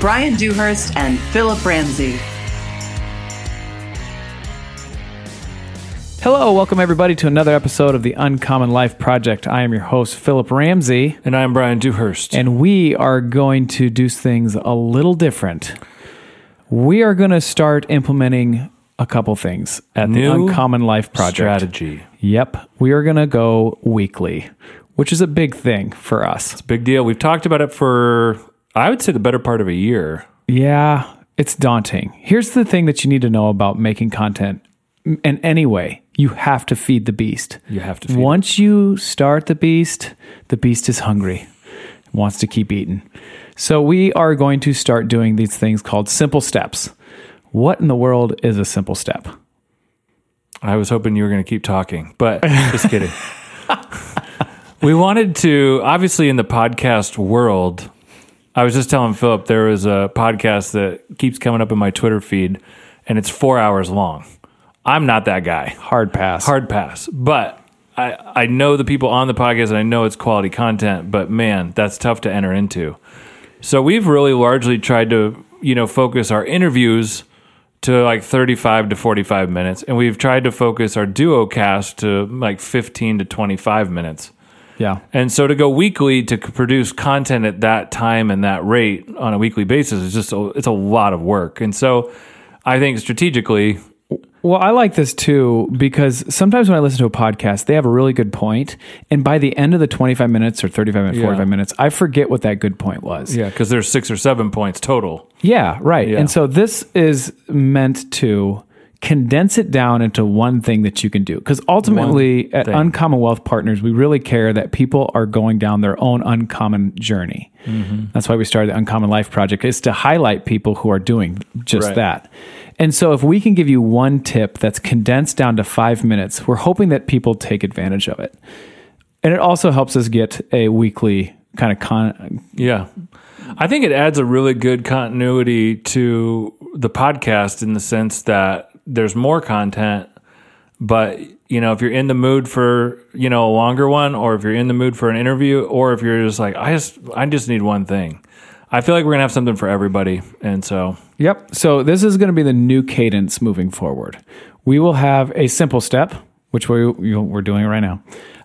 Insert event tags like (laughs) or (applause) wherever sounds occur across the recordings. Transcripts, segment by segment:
Brian Dewhurst and Philip Ramsey. Hello, welcome everybody to another episode of the Uncommon Life Project. I am your host, Philip Ramsey, And I'm Brian Dewhurst. and we are going to do things a little different. We are going to start implementing a couple things at the Uncommon Life Project. strategy. Yep, we are going to go weekly, which is a big thing for us. It's a big deal. We've talked about it for, I would say, the better part of a year. Yeah, it's daunting. Here's the thing that you need to know about making content. And anyway, you have to feed the beast. You have to feed it. Once you start the beast, the beast is hungry, wants to keep eating. So we are going to start doing these things called simple steps. What in the world is a simple step? I was hoping you were going to keep talking, but just kidding. (laughs) we wanted to, obviously, in the podcast world, I was just telling Philip there is a podcast that keeps coming up in my Twitter feed, and it's four hours long. I'm not that guy. Hard pass. hard pass. But I, I know the people on the podcast and I know it's quality content, but man, that's tough to enter into. So we've really largely tried to, you know, focus our interviews to like 35 to 45 minutes and we've tried to focus our duo cast to like 15 to 25 minutes. Yeah. And so to go weekly to produce content at that time and that rate on a weekly basis is just a, it's a lot of work. And so I think strategically Well, I like this too because sometimes when I listen to a podcast, they have a really good point, and by the end of the 25 minutes or 35 minutes, Yeah. 45 minutes, I forget what that good point was. yeah, cuz there's 6 or 7 points total. Yeah, right. Yeah. And so this is meant to condense it down into one thing that you can do. Because ultimately, One at thing. Uncommon Wealth Partners, we really care that people are going down their own uncommon journey. Mm-hmm. That's why we started the Uncommon Life Project, is to highlight people who are doing just Right. that. And so, if we can give you one tip that's condensed down to five minutes, we're hoping that people take advantage of it. And it also helps us get a weekly kind of con. Yeah. I think it adds a really good continuity to the podcast in the sense that there's more content, but you know, if you're in the mood for, you know, a longer one or if you're in the mood for an interview or if you're just like I just I just need one thing. I feel like we're to have something for everybody. And so, Yep. So this is to be the new cadence moving forward. We will have a simple step, which we, we're doing right now.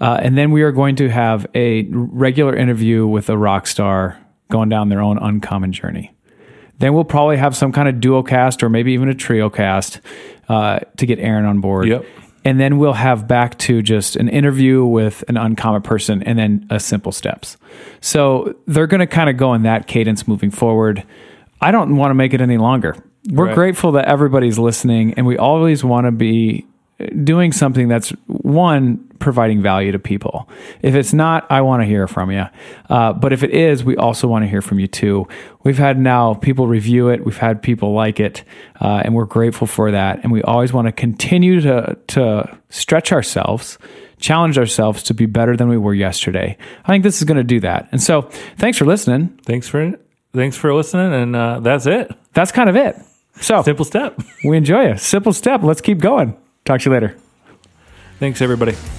Uh, and then we are going to have a regular interview with a rock star going down their own uncommon journey. Then we'll probably have some kind of duo cast or maybe even a trio cast uh, to get Aaron on board. Yep. And then we'll have back to just an interview with an uncommon person and then a simple steps. So they're going to kind of go in that cadence moving forward. I don't want to make it any longer. We're Right. grateful that everybody's listening and we always want to be doing something that's one providing value to people. If it's not, I want to hear from you. Uh, but if it is, we also want to hear from you too. We've had now people review it, we've had people like it, uh, and we're grateful for that. And we always want to continue to to stretch ourselves. Challenge ourselves to be better than we were yesterday. I think this is going to do that. And so, thanks for listening. thanks for thanks for listening and uh, that's it. That's kind of it. So, Simple step. we enjoy it. Simple step. Let's keep going. Talk to you later. thanks everybody.